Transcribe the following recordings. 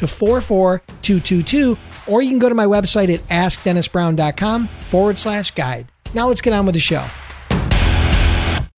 to 44222, or you can go to my website at askdennisbrown.com forward slash guide. Now let's get on with the show.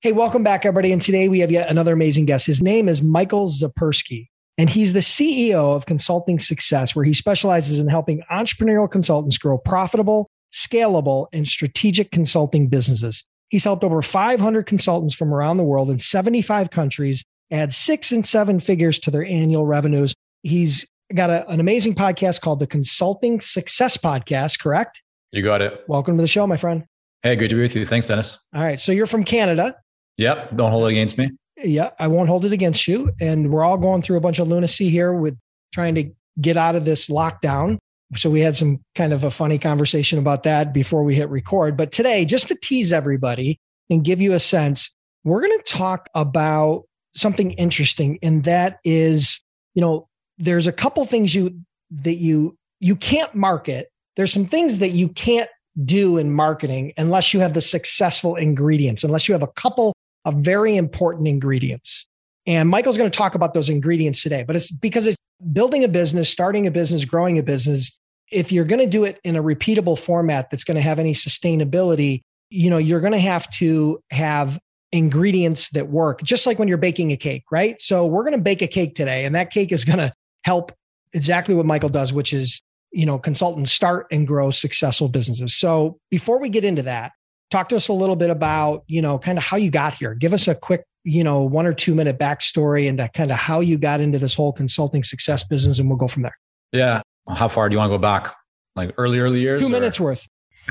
Hey, welcome back, everybody. And today we have yet another amazing guest. His name is Michael Zipursky, and he's the CEO of Consulting Success, where he specializes in helping entrepreneurial consultants grow profitable, scalable, and strategic consulting businesses. He's helped over 500 consultants from around the world in 75 countries add six and seven figures to their annual revenues. He's got a, an amazing podcast called the Consulting Success Podcast, correct? You got it. Welcome to the show, my friend. Hey, good to be with you. Thanks, Dennis. All right. So you're from Canada. Yep. Don't hold it against me. Yeah, I won't hold it against you. And we're all going through a bunch of lunacy here with trying to get out of this lockdown. So we had some kind of a funny conversation about that before we hit record. But today, just to tease everybody and give you a sense, we're going to talk about something interesting. And that is, you know, there's a couple things you that you you can't market. There's some things that you can't do in marketing unless you have the successful ingredients, unless you have a couple of very important ingredients. And Michael's going to talk about those ingredients today, but it's because it's building a business, starting a business, growing a business. If you're going to do it in a repeatable format that's going to have any sustainability, you know, you're going to have to have ingredients that work, just like when you're baking a cake, right? So we're going to bake a cake today, and that cake is going to help exactly what Michael does, which is, you know, consultants start and grow successful businesses. So before we get into that, talk to us a little bit about, you know, kind of how you got here. Give us a quick, you know, one or two minute backstory and kind of how you got into this whole consulting success business, and we'll go from there. Yeah. How far do you want to go back? Like early, early years? Two or? minutes worth.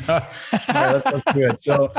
that's, that's good. So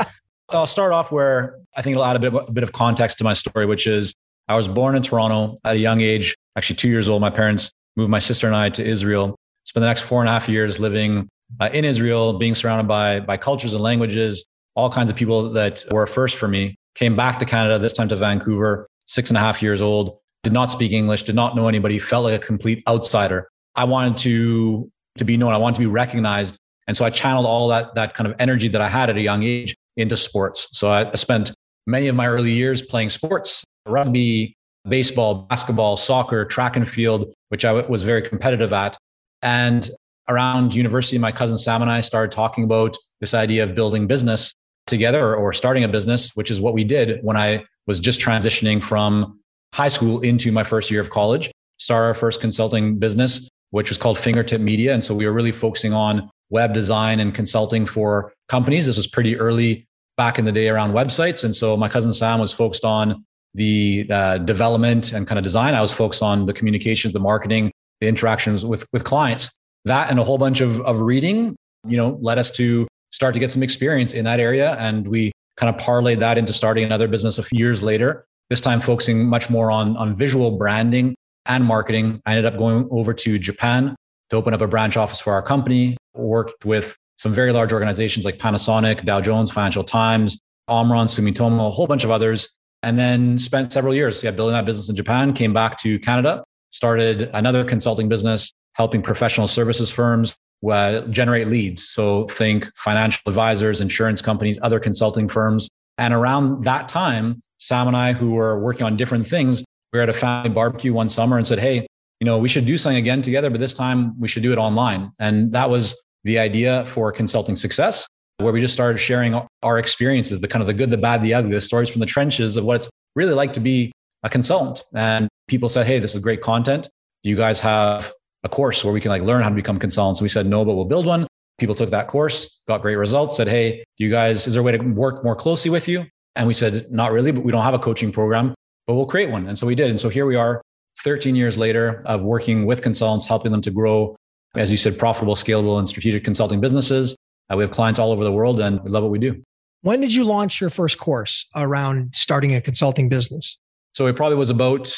I'll start off where I think it'll add a bit, a bit of context to my story, which is I was born in Toronto at a young age, actually two years old. My parents moved my sister and I to Israel. Spent the next four and a half years living uh, in Israel, being surrounded by, by cultures and languages, all kinds of people that were first for me. Came back to Canada, this time to Vancouver, six and a half years old, did not speak English, did not know anybody, felt like a complete outsider. I wanted to, to be known, I wanted to be recognized. And so I channeled all that, that kind of energy that I had at a young age into sports. So I spent many of my early years playing sports, rugby, baseball, basketball, soccer, track and field, which I was very competitive at. And around university, my cousin Sam and I started talking about this idea of building business together or starting a business, which is what we did when I was just transitioning from high school into my first year of college. Started our first consulting business, which was called Fingertip Media. And so we were really focusing on web design and consulting for companies. This was pretty early back in the day around websites. And so my cousin Sam was focused on the uh, development and kind of design. I was focused on the communications, the marketing, the interactions with, with clients. That and a whole bunch of, of reading, you know, led us to start to get some experience in that area. And we kind of parlayed that into starting another business a few years later, this time focusing much more on, on visual branding and marketing. I ended up going over to Japan to open up a branch office for our company, worked with some very large organizations like Panasonic, Dow Jones, Financial Times, Omron, Sumitomo, a whole bunch of others, and then spent several years yeah, building that business in Japan, came back to Canada, started another consulting business, helping professional services firms uh, generate leads. So think financial advisors, insurance companies, other consulting firms. And around that time, Sam and I, who were working on different things, we were at a family barbecue one summer and said, Hey, you know, we should do something again together, but this time we should do it online. And that was the idea for consulting success, where we just started sharing our experiences, the kind of the good, the bad, the ugly, the stories from the trenches of what it's really like to be a consultant. And people said, Hey, this is great content. Do you guys have a course where we can like learn how to become consultants. We said, no, but we'll build one. People took that course, got great results, said, Hey, do you guys, is there a way to work more closely with you? And we said, not really, but we don't have a coaching program, but we'll create one. And so we did. And so here we are 13 years later of working with consultants, helping them to grow, as you said, profitable, scalable, and strategic consulting businesses. Uh, we have clients all over the world and we love what we do. When did you launch your first course around starting a consulting business? So it probably was about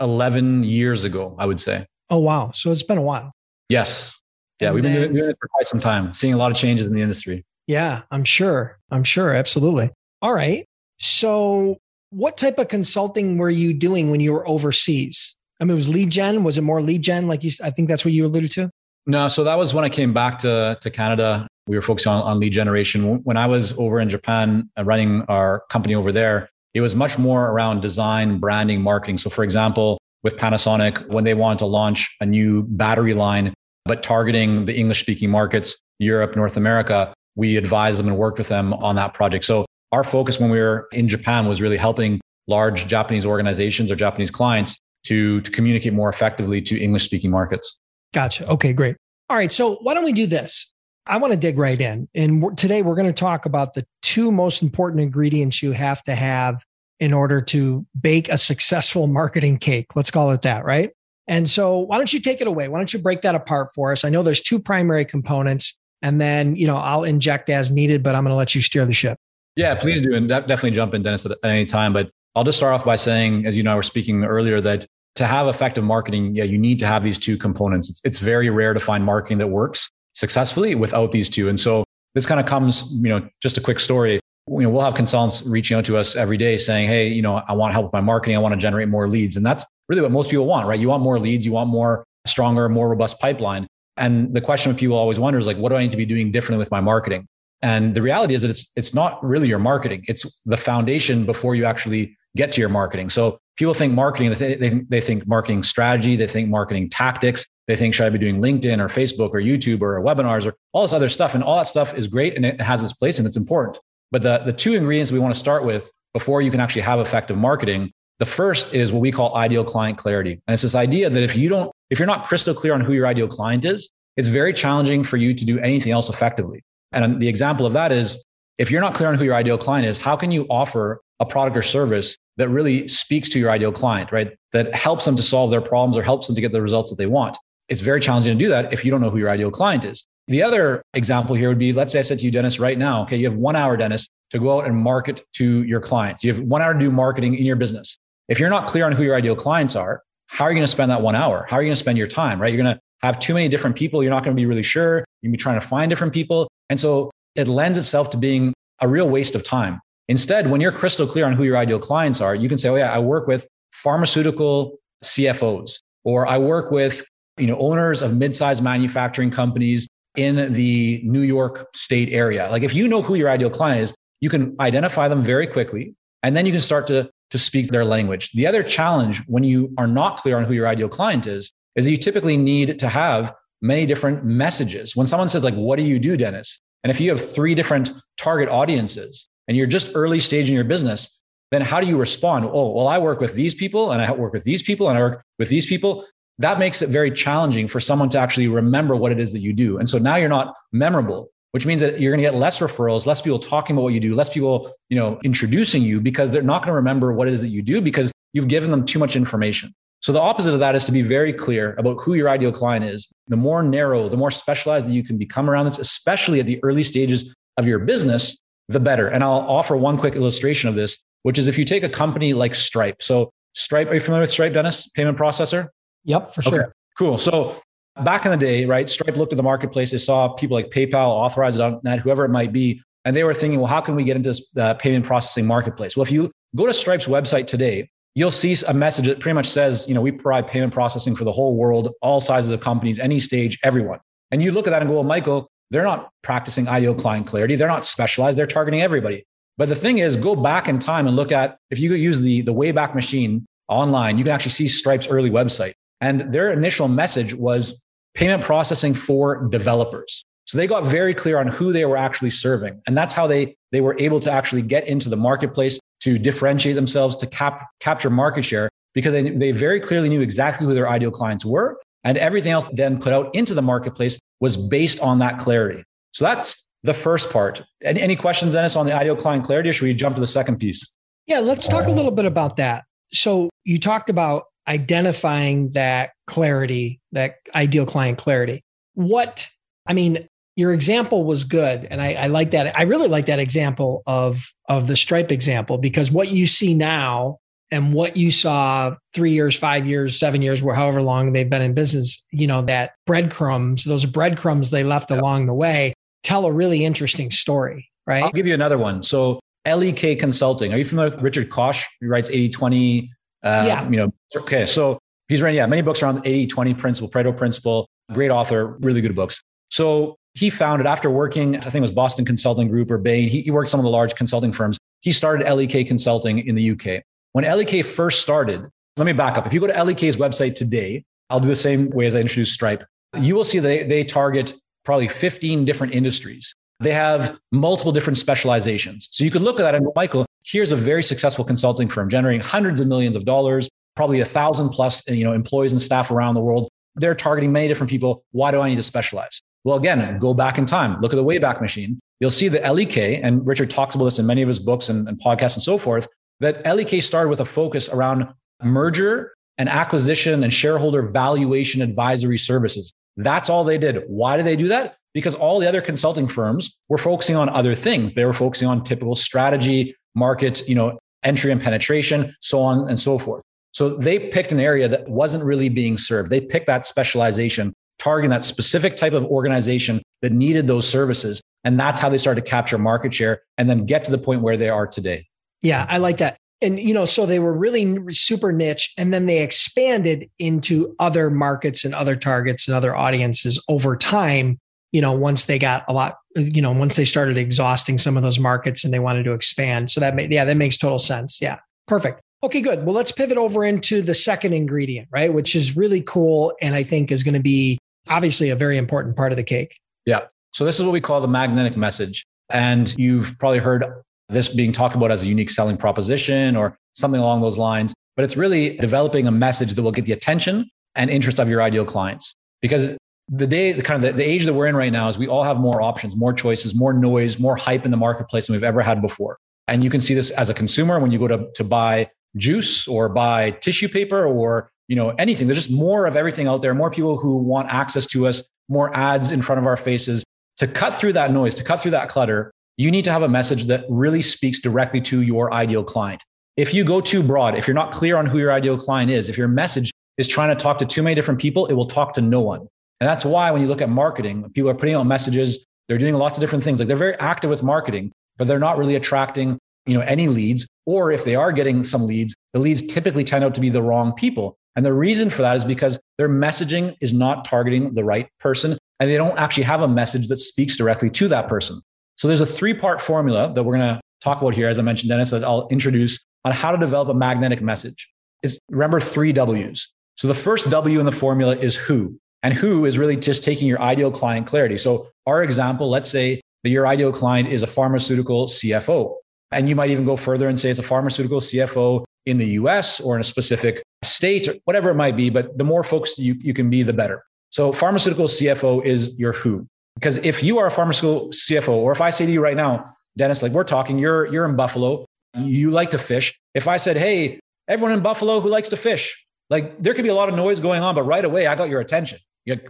11 years ago, I would say. Oh, wow. So it's been a while. Yes. Yeah, and we've then, been doing it for quite some time, seeing a lot of changes in the industry. Yeah, I'm sure. I'm sure. Absolutely. All right. So, what type of consulting were you doing when you were overseas? I mean, it was lead gen. Was it more lead gen? Like you, I think that's what you alluded to. No, so that was when I came back to to Canada. We were focusing on, on lead generation. When I was over in Japan uh, running our company over there, it was much more around design, branding, marketing. So, for example, with Panasonic, when they wanted to launch a new battery line, but targeting the English speaking markets, Europe, North America, we advised them and worked with them on that project. So our focus when we were in Japan was really helping large Japanese organizations or Japanese clients to, to communicate more effectively to English speaking markets. Gotcha. Okay, great. All right. So why don't we do this? I want to dig right in. And today we're going to talk about the two most important ingredients you have to have in order to bake a successful marketing cake. Let's call it that, right? And so why don't you take it away? Why don't you break that apart for us? I know there's two primary components and then, you know, I'll inject as needed, but I'm going to let you steer the ship. Yeah, please do. And definitely jump in, Dennis, at any time. But I'll just start off by saying, as you know, I were speaking earlier, that to have effective marketing, yeah, you need to have these two components. It's, it's very rare to find marketing that works successfully without these two. And so this kind of comes, you know, just a quick story. You know, we'll have consultants reaching out to us every day saying, Hey, you know, I want help with my marketing. I want to generate more leads. And that's really what most people want, right? You want more leads. You want more stronger, more robust pipeline. And the question that people always wonder is like, what do I need to be doing differently with my marketing? And the reality is that it's it's not really your marketing; it's the foundation before you actually get to your marketing. So people think marketing; they think, they think marketing strategy, they think marketing tactics, they think should I be doing LinkedIn or Facebook or YouTube or webinars or all this other stuff, and all that stuff is great and it has its place and it's important. But the the two ingredients we want to start with before you can actually have effective marketing the first is what we call ideal client clarity. And it's this idea that if you don't, if you're not crystal clear on who your ideal client is, it's very challenging for you to do anything else effectively. And the example of that is if you're not clear on who your ideal client is, how can you offer a product or service that really speaks to your ideal client, right? That helps them to solve their problems or helps them to get the results that they want. It's very challenging to do that if you don't know who your ideal client is. The other example here would be let's say I said to you, Dennis, right now, okay, you have one hour, Dennis, to go out and market to your clients. You have one hour to do marketing in your business. If you're not clear on who your ideal clients are, how are you going to spend that one hour? How are you going to spend your time, right? You're going to have too many different people. You're not going to be really sure. You're going to be trying to find different people. And so it lends itself to being a real waste of time. Instead, when you're crystal clear on who your ideal clients are, you can say, oh yeah, I work with pharmaceutical CFOs, or I work with you know owners of mid-sized manufacturing companies in the New York state area. Like if you know who your ideal client is, you can identify them very quickly, and then you can start to to speak their language. The other challenge when you are not clear on who your ideal client is is that you typically need to have many different messages. When someone says, like, what do you do, Dennis? And if you have three different target audiences and you're just early stage in your business, then how do you respond? Oh, well, I work with these people and I work with these people and I work with these people. That makes it very challenging for someone to actually remember what it is that you do. And so now you're not memorable, which means that you're going to get less referrals, less people talking about what you do, less people, you know, introducing you because they're not going to remember what it is that you do because you've given them too much information. So the opposite of that is to be very clear about who your ideal client is. The more narrow, the more specialized that you can become around this, especially at the early stages of your business, the better. And I'll offer one quick illustration of this, which is if you take a company like Stripe. So Stripe, are you familiar with Stripe, Dennis? Payment processor? Yep, for sure. Okay, cool. So back in the day, right, Stripe looked at the marketplace. They saw people like PayPal, Authorize.net, whoever it might be. And they were thinking, well, how can we get into this uh, payment processing marketplace? Well, if you go to Stripe's website today, you'll see a message that pretty much says, you know, we provide payment processing for the whole world, all sizes of companies, any stage, everyone. And you look at that and go, well, Michael, they're not practicing ideal client clarity. They're not specialized. They're targeting everybody. But the thing is, go back in time and look at if you use the, the Wayback Machine online, you can actually see Stripe's early website. And their initial message was payment processing for developers. So they got very clear on who they were actually serving. And that's how they, they were able to actually get into the marketplace to differentiate themselves, to cap, capture market share, because they, they very clearly knew exactly who their ideal clients were. And everything else then put out into the marketplace was based on that clarity. So that's the first part. Any, any questions, Dennis, on the ideal client clarity, or should we jump to the second piece? Yeah, let's talk a little bit about that. So you talked about identifying that clarity, that ideal client clarity. What, I mean, your example was good. And I, I like that. I really like that example of, of the Stripe example because what you see now and what you saw three years, five years, seven years, or however long they've been in business, you know, that breadcrumbs, those breadcrumbs they left along the way tell a really interesting story, right? I'll give you another one. So LEK Consulting. Are you familiar with Richard Koch? He writes 80 20. Uh, yeah. You know, okay. So he's written, yeah, many books around 80 20 principle, Pareto principle. Great author, really good books. So he founded after working, I think it was Boston Consulting Group or Bain. He, he worked some of the large consulting firms. He started LEK Consulting in the UK. When LEK first started, let me back up. If you go to LEK's website today, I'll do the same way as I introduced Stripe. You will see they, they target probably 15 different industries. They have multiple different specializations. So you could look at that and go, Michael, here's a very successful consulting firm generating hundreds of millions of dollars, probably a thousand plus you know, employees and staff around the world. They're targeting many different people. Why do I need to specialize? Well, again, go back in time, look at the Wayback Machine. You'll see that LEK, and Richard talks about this in many of his books and, and podcasts and so forth, that LEK started with a focus around merger and acquisition and shareholder valuation advisory services. That's all they did. Why did they do that? Because all the other consulting firms were focusing on other things. They were focusing on typical strategy, market, you know, entry and penetration, so on and so forth. So they picked an area that wasn't really being served. They picked that specialization, targeting that specific type of organization that needed those services. And that's how they started to capture market share and then get to the point where they are today. Yeah, I like that and you know so they were really super niche and then they expanded into other markets and other targets and other audiences over time you know once they got a lot you know once they started exhausting some of those markets and they wanted to expand. So that made yeah that makes total sense. Yeah. Perfect. Okay good. Well let's pivot over into the second ingredient right? Which is really cool and i think is going to be obviously a very important part of the cake. Yeah. So this is what we call the magnetic message. And you've probably heard this being talked about as a unique selling proposition or something along those lines. But it's really developing a message that will get the attention and interest of your ideal clients. Because the day, the kind of the, the age that we're in right now is we all have more options, more choices, more noise, more hype in the marketplace than we've ever had before. And you can see this as a consumer when you go to, to buy juice or buy tissue paper or you know anything. There's just more of everything out there, more people who want access to us, more ads in front of our faces. To cut through that noise, to cut through that clutter, you need to have a message that really speaks directly to your ideal client. If you go too broad, if you're not clear on who your ideal client is, if your message is trying to talk to too many different people, it will talk to no one. And that's why when you look at marketing, people are putting out messages, they're doing lots of different things. Like they're very active with marketing, but they're not really attracting, you know, any leads. Or if they are getting some leads, the leads typically turn out to be the wrong people. And the reason for that is because their messaging is not targeting the right person and they don't actually have a message that speaks directly to that person. So there's a three part formula that we're going to talk about here, as I mentioned, Dennis, that I'll introduce on how to develop a magnetic message. It's remember three W's. So the first W in the formula is who. And who is really just taking your ideal client clarity. So our example, let's say that your ideal client is a pharmaceutical CFO. And you might even go further and say it's a pharmaceutical CFO in the US or in a specific state or whatever it might be. But the more focused you, you can be, the better. So pharmaceutical CFO is your who. Because if you are a pharmaceutical CFO, or if I say to you right now, Dennis, like we're talking, you're you're in Buffalo, you like to fish. If I said, hey, everyone in Buffalo who likes to fish, like there could be a lot of noise going on, but right away I got your attention,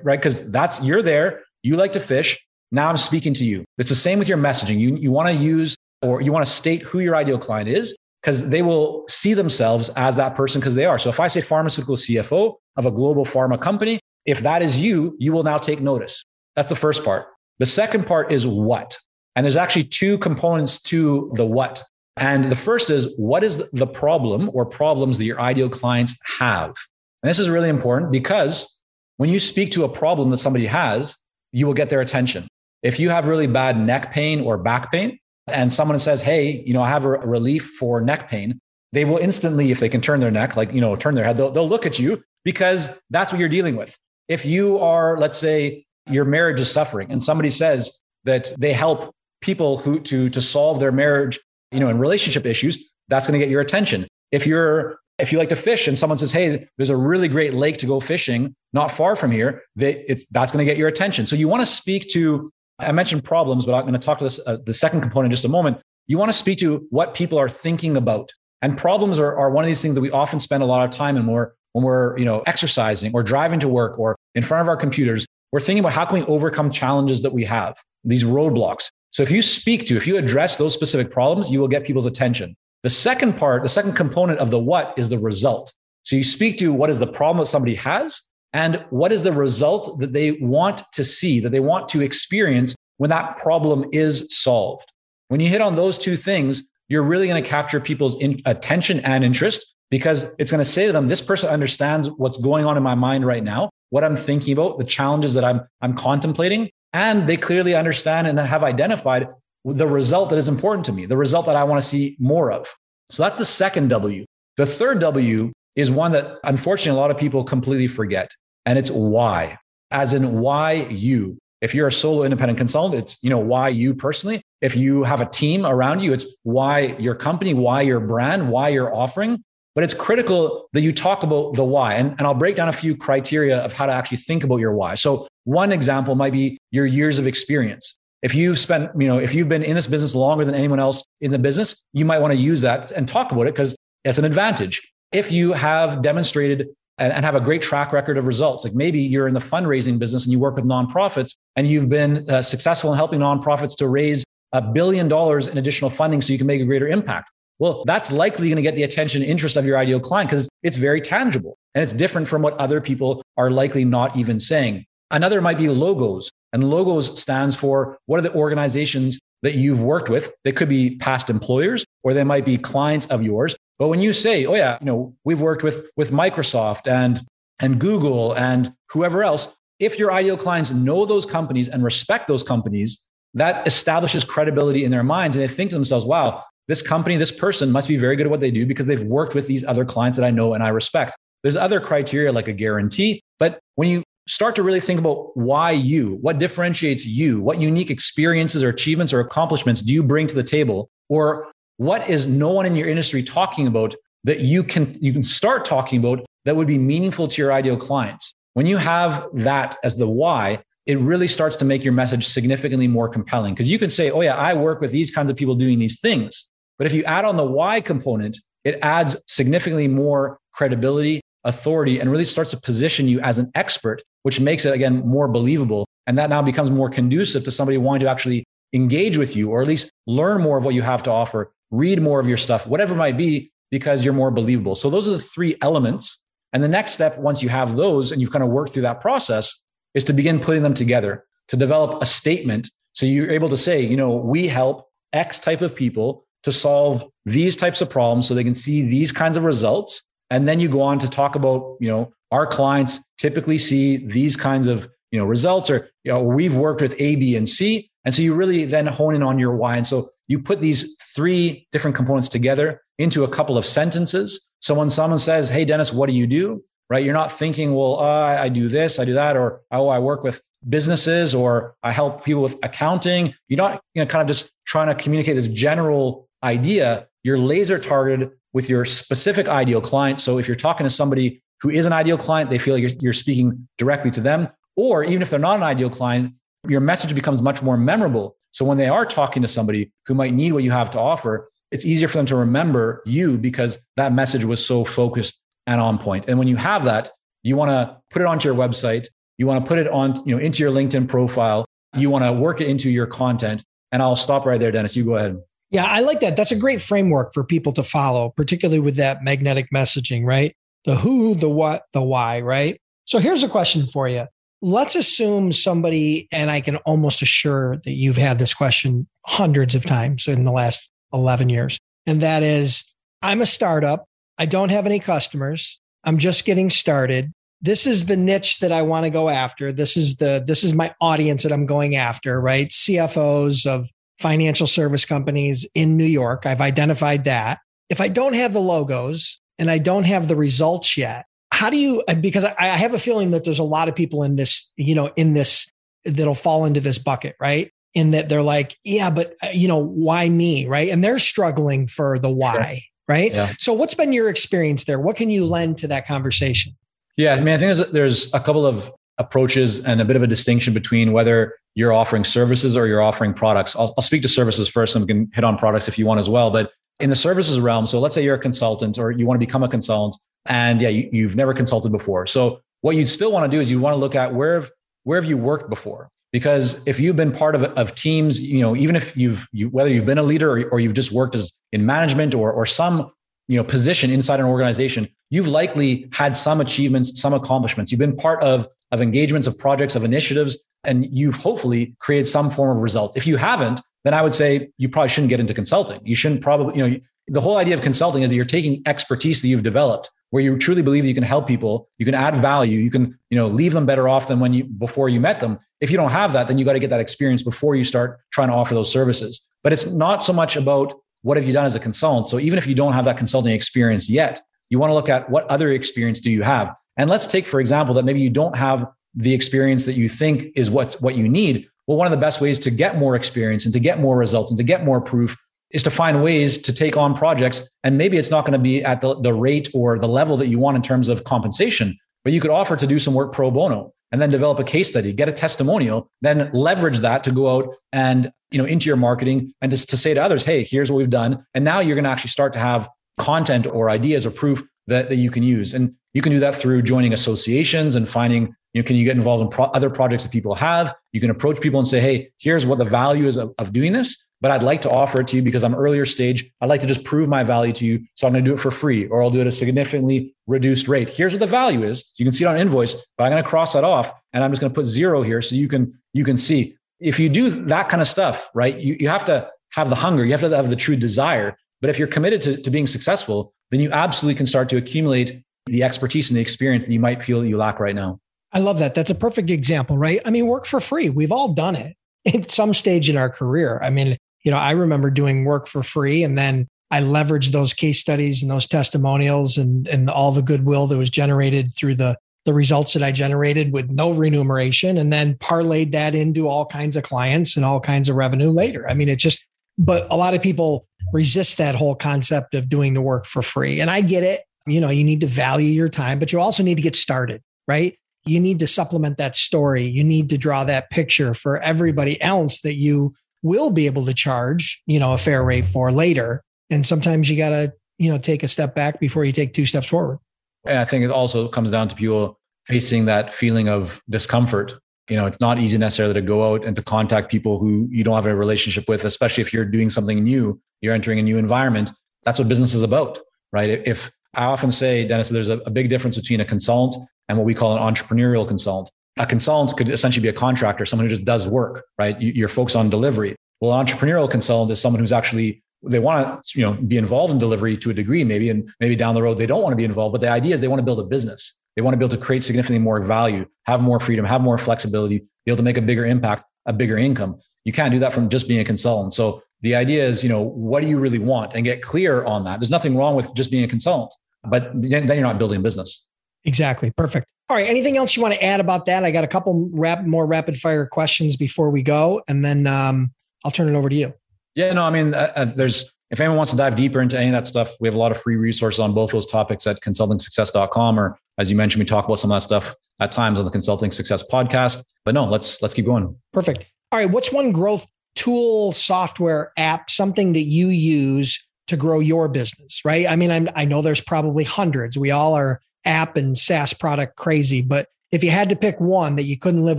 right? Because that's you're there, you like to fish. Now I'm speaking to you. It's the same with your messaging. You you want to use or you want to state who your ideal client is because they will see themselves as that person because they are. So if I say pharmaceutical CFO of a global pharma company, if that is you, you will now take notice. That's the first part. The second part is what. And there's actually two components to the what. And the first is what is the problem or problems that your ideal clients have? And this is really important because when you speak to a problem that somebody has, you will get their attention. If you have really bad neck pain or back pain, and someone says, Hey, you know, I have a relief for neck pain, they will instantly, if they can turn their neck, like, you know, turn their head, they'll, they'll look at you because that's what you're dealing with. If you are, let's say, your marriage is suffering and somebody says that they help people who to to solve their marriage you know and relationship issues that's going to get your attention if you're if you like to fish and someone says, Hey, there's a really great lake to go fishing, not far from here, they, it's, that's going to get your attention. So you want to speak to, I mentioned problems, but I'm going to talk to this, uh, the second component in just a moment. You want to speak to what people are thinking about. And problems are, are one of these things that we often spend a lot of time in more when we're, you know, exercising or driving to work or in front of our computers. We're thinking about how can we overcome challenges that we have, these roadblocks. So if you speak to, if you address those specific problems, you will get people's attention. The second part, the second component of the what is the result. So you speak to what is the problem that somebody has and what is the result that they want to see, that they want to experience when that problem is solved. When you hit on those two things, you're really going to capture people's in- attention and interest because it's going to say to them, this person understands what's going on in my mind right now, what I'm thinking about, the challenges that I'm, I'm contemplating. And they clearly understand and have identified the result that is important to me, the result that I want to see more of. So that's the second W. The third W is one that unfortunately a lot of people completely forget, and it's why, as in why you. If you're a solo independent consultant, it's you know why you personally. If you have a team around you, it's why your company, why your brand, why you're offering. But it's critical that you talk about the why. And, and I'll break down a few criteria of how to actually think about your why. So one example might be your years of experience. If you've spent, you know, if you've been in this business longer than anyone else in the business, you might want to use that and talk about it because it's an advantage. If you have demonstrated and, and, have a great track record of results, like maybe you're in the fundraising business and you work with nonprofits and you've been uh, successful in helping nonprofits to raise a billion dollars in additional funding so you can make a greater impact. Well, that's likely going to get the attention and interest of your ideal client because it's very tangible and it's different from what other people are likely not even saying. Another might be logos. And logos stands for what are the organizations that you've worked with? They could be past employers or they might be clients of yours. But when you say, oh yeah, you know, we've worked with with Microsoft and and Google and whoever else, if your ideal clients know those companies and respect those companies, that establishes credibility in their minds and they think to themselves, wow, this company, this person must be very good at what they do because they've worked with these other clients that I know and I respect. There's other criteria like a guarantee, but when you start to really think about why you, what differentiates you, what unique experiences or achievements or accomplishments do you bring to the table, or what is no one in your industry talking about that you can you can start talking about that would be meaningful to your ideal clients. When you have that as the why, it really starts to make your message significantly more compelling because you can say, "Oh yeah, I work with these kinds of people doing these things." But if you add on the why component, it adds significantly more credibility authority and really starts to position you as an expert, which makes it again more believable. And that now becomes more conducive to somebody wanting to actually engage with you or at least learn more of what you have to offer, read more of your stuff, whatever it might be, because you're more believable. So those are the three elements. And the next step, once you have those and you've kind of worked through that process, is to begin putting them together to develop a statement. So you're able to say, you know, we help X type of people to solve these types of problems so they can see these kinds of results and then you go on to talk about, you know, our clients typically see these kinds of, you know, results or, you know, we've worked with A, B, and C. And so you really then hone in on your why. And so you put these three different components together into a couple of sentences. So when someone says, Hey, Dennis, what do you do? Right. You're not thinking, well, uh, I do this, I do that, or oh, I work with businesses or I help people with accounting. You're not, you know, kind of just trying to communicate this general idea. You're laser targeted with your specific ideal client. So if you're talking to somebody who is an ideal client, they feel like you're, you're speaking directly to them. Or even if they're not an ideal client, your message becomes much more memorable. So when they are talking to somebody who might need what you have to offer, it's easier for them to remember you because that message was so focused and on point. And when you have that, you want to put it onto your website. You want to put it on, you know, into your LinkedIn profile. You want to work it into your content. And I'll stop right there, Dennis. You go ahead. Yeah, I like that. That's a great framework for people to follow, particularly with that magnetic messaging, right? The who, the what, the why, right? So here's a question for you. Let's assume somebody, and I can almost assure that you've had this question hundreds of times in the last 11 years. And that is I'm a startup. I don't have any customers. I'm just getting started. This is the niche that I want to go after. This is the this is my audience that I'm going after, right? CFOs of financial service companies in New York. I've identified that. If I don't have the logos and I don't have the results yet, how do you, because I have a feeling that there's a lot of people in this, you know, in this that'll fall into this bucket, right? In that they're like, yeah, but, uh, you know, why me? Right. And they're struggling for the why. Sure. right? Yeah. So, what's been your experience there? What can you lend to that conversation? Yeah, I mean, I think there's, there's a couple of approaches and a bit of a distinction between whether you're offering services or you're offering products. I'll, I'll speak to services first and we can hit on products if you want as well. But in the services realm, so let's say you're a consultant or you want to become a consultant and yeah, you, have never consulted before. So what you'd still want to do is you want to look at where have, where have you worked before? Because if you've been part of, of teams, you know, even if you've, you, whether you've been a leader or, or you've just worked as in management or, or some, you know, position inside an organization, you've likely had some achievements, some accomplishments. You've been part of, of engagements, of projects, of initiatives, and you've hopefully created some form of result. If you haven't, then I would say you probably shouldn't get into consulting. You shouldn't probably, you know, the whole idea of consulting is that you're taking expertise that you've developed where you truly believe you can help people, you can add value, you can, you know, leave them better off than when you before you met them. If you don't have that, then you got to get that experience before you start trying to offer those services. But it's not so much about what have you done as a consultant. So even if you don't have that consulting experience yet, you want to look at what other experience do you have? And let's take, for example, that maybe you don't have the experience that you think is what's what you need. Well, one of the best ways to get more experience and to get more results and to get more proof is to find ways to take on projects. And maybe it's not going to be at the, the rate or the level that you want in terms of compensation, but you could offer to do some work pro bono and then develop a case study, get a testimonial, then leverage that to go out and, you know, into your marketing and just to say to others, hey, here's what we've done. And now you're going to actually start to have content or ideas or proof that, that you can use. And you can do that through joining associations and finding, you know, can you get involved in pro- other projects that people have? You can approach people and say, hey, here's what the value is of, of doing this but I'd like to offer it to you because I'm earlier stage. I'd like to just prove my value to you. So I'm going to do it for free or I'll do it at a significantly reduced rate. Here's what the value is. So you can see it on invoice, but I'm going to cross that off and I'm just going to put zero here so you can you can see. If you do that kind of stuff, right? You, you have to have the hunger, you have to have the true desire. But if you're committed to, to being successful, then you absolutely can start to accumulate the expertise and the experience that you might feel that you lack right now. I love that. That's a perfect example, right? I mean, work for free. We've all done it at some stage in our career. I mean, you know, I remember doing work for free and then I leveraged those case studies and those testimonials and, and all the goodwill that was generated through the, the results that I generated with no remuneration and then parlayed that into all kinds of clients and all kinds of revenue later. I mean, it just, but a lot of people resist that whole concept of doing the work for free. And I get it. You know, you need to value your time, but you also need to get started, right? You need to supplement that story. You need to draw that picture for everybody else that you will be able to charge, you know, a fair rate for later. And sometimes you got to, you know, take a step back before you take two steps forward. And I think it also comes down to people facing that feeling of discomfort. You know, it's not easy necessarily to go out and to contact people who you don't have a relationship with, especially if you're doing something new, you're entering a new environment. That's what business is about, right? If I often say, Dennis, there's a, a big difference between a consultant and what we call an entrepreneurial consultant a consultant could essentially be a contractor, someone who just does work, right? You're focused on delivery. Well, an entrepreneurial consultant is someone who's actually they want to you know be involved in delivery to a degree maybe and maybe down the road they don't want to be involved but the idea is they want to build a business. They want to be able to create significantly more value have more freedom have more flexibility be able to make a bigger impact a bigger income. You can't do that from just being a consultant. So the idea is you know what do you really want? And get clear on that. There's nothing wrong with just being a consultant but then you're not building a business exactly perfect all right. Anything else you want to add about that? I got a couple rap, more rapid fire questions before we go, and then um, I'll turn it over to you. Yeah, no, I mean, uh, uh, there's if anyone wants to dive deeper into any of that stuff, we have a lot of free resources on both those topics at consultingsuccess.com, or as you mentioned, we talk about some of that stuff at times on the Consulting Success podcast. But no, let's let's keep going. Perfect. All right. What's one growth tool, software, app, something that you use to grow your business? Right. I mean, I'm, I know there's probably hundreds. We all are app and SaaS product crazy, but if you had to pick one that you couldn't live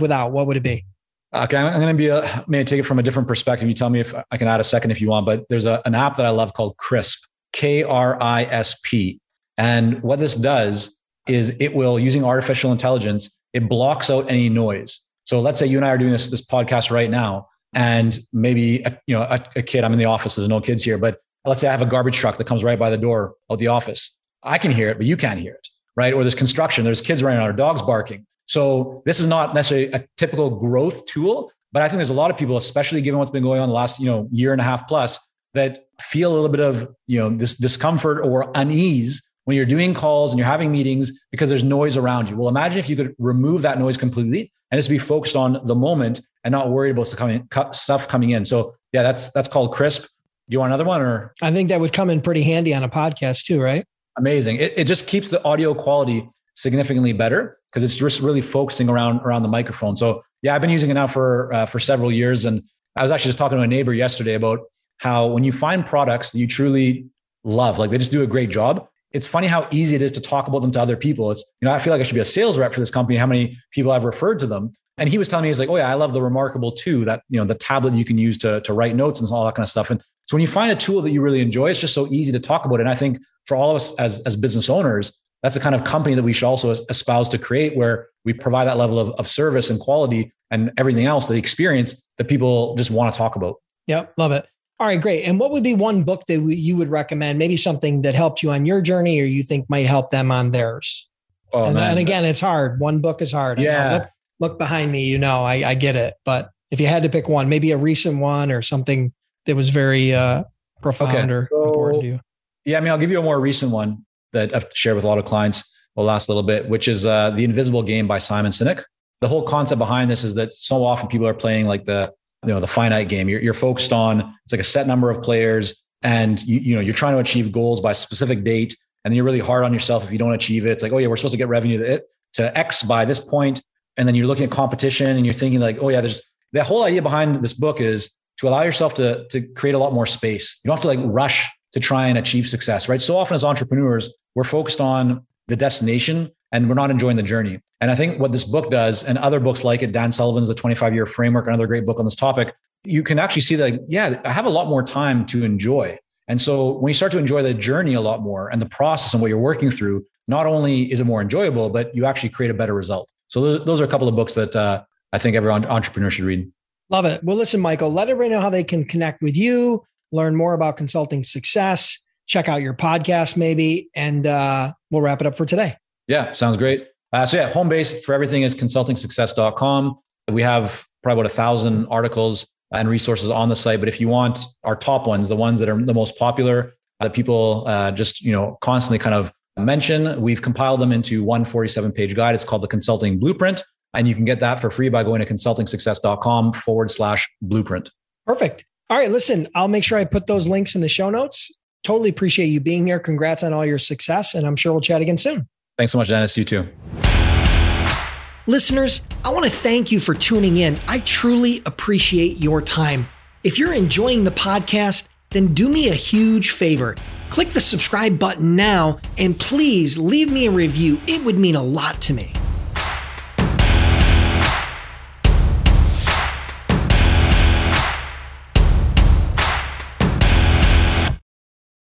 without, what would it be? Okay, I'm going to be uh, a, maybe take it from a different perspective. You tell me if I can add a second if you want, but there's a, an app that I love called Krisp, K R I S P. And what this does is it will, using artificial intelligence, it blocks out any noise. So let's say you and I are doing this, this podcast right now, and maybe a, you know a, a kid. I'm in the office. There's no kids here, but let's say I have a garbage truck that comes right by the door of the office. I can hear it, but you can't hear it right? Or there's construction, there's kids running around, or dogs barking. So this is not necessarily a typical growth tool, but I think there's a lot of people, especially given what's been going on the last, you know, year and a half plus, that feel a little bit of, you know, this discomfort or unease when you're doing calls and you're having meetings because there's noise around you. Well, imagine if you could remove that noise completely and just be focused on the moment and not worried about stuff coming, stuff coming in. So yeah, that's that's called Krisp. Do you want another one or? I think that would come in pretty handy on a podcast too, right? Amazing. It, it just keeps the audio quality significantly better because it's just really focusing around around the microphone. So yeah, I've been using it now for uh, for several years, and I was actually just talking to a neighbor yesterday about how when you find products that you truly love, like they just do a great job. It's funny how easy it is to talk about them to other people. It's you know I feel like I should be a sales rep for this company. How many people I've referred to them? And he was telling me he's like, oh yeah, I love the Remarkable too. that you know the tablet you can use to to write notes and all that kind of stuff. And so when you find a tool that you really enjoy, it's just so easy to talk about it. And I think for all of us as as business owners, that's the kind of company that we should also espouse to create where we provide that level of, of service and quality and everything else the experience that people just want to talk about. Yep love it. All right great. And what would be one book that you would recommend? Maybe something that helped you on your journey or you think might help them on theirs? Oh, and, and, again it's hard. One book is hard. Yeah. Look, look, behind me you know I, I get it. But if you had to pick one maybe a recent one or something that was very uh, profound okay. or so, important to you yeah i mean i'll give you a more recent one that I've shared with a lot of clients the last a little bit, which is uh, the Infinite Game by Simon Sinek. The whole concept behind this is that so often people are playing like the you know the finite game. You're, you're focused on it's like a set number of players, and you you know you're trying to achieve goals by a specific date, and then you're really hard on yourself if you don't achieve it. It's like oh yeah, we're supposed to get revenue to, to X by this point, and then you're looking at competition and you're thinking like oh yeah, there's the whole idea behind this book is to allow yourself to to create a lot more space. You don't have to like rush to try and achieve success, right? So often as entrepreneurs, we're focused on the destination and we're not enjoying the journey. And I think what this book does, and other books like it, Dan Sullivan's The 25 Year Framework, another great book on this topic, you can actually see that, yeah, I have a lot more time to enjoy. And so when you start to enjoy the journey a lot more and the process and what you're working through, not only is it more enjoyable, but you actually create a better result. So those, those are a couple of books that uh, I think every entrepreneur should read. Love it. Well, listen, Michael, let everybody know how they can connect with you, learn more about consulting success, check out your podcast maybe, and uh, we'll wrap it up for today. Yeah, sounds great. Uh, so yeah, home base for everything is consultingsuccess.com. We have probably about a thousand articles and resources on the site. But if you want our top ones, the ones that are the most popular, that people uh, just you know constantly kind of mention, we've compiled them into one 47 page guide. It's called the Consulting Blueprint, and you can get that for free by going to consultingsuccess.com forward slash blueprint. Perfect. All right, listen, I'll make sure I put those links in the show notes. Totally appreciate you being here. Congrats on all your success, and I'm sure we'll chat again soon. Thanks so much, Dennis. You too. Listeners, I want to thank you for tuning in. I truly appreciate your time. If you're enjoying the podcast, then do me a huge favor. Click the subscribe button now and please leave me a review. It would mean a lot to me.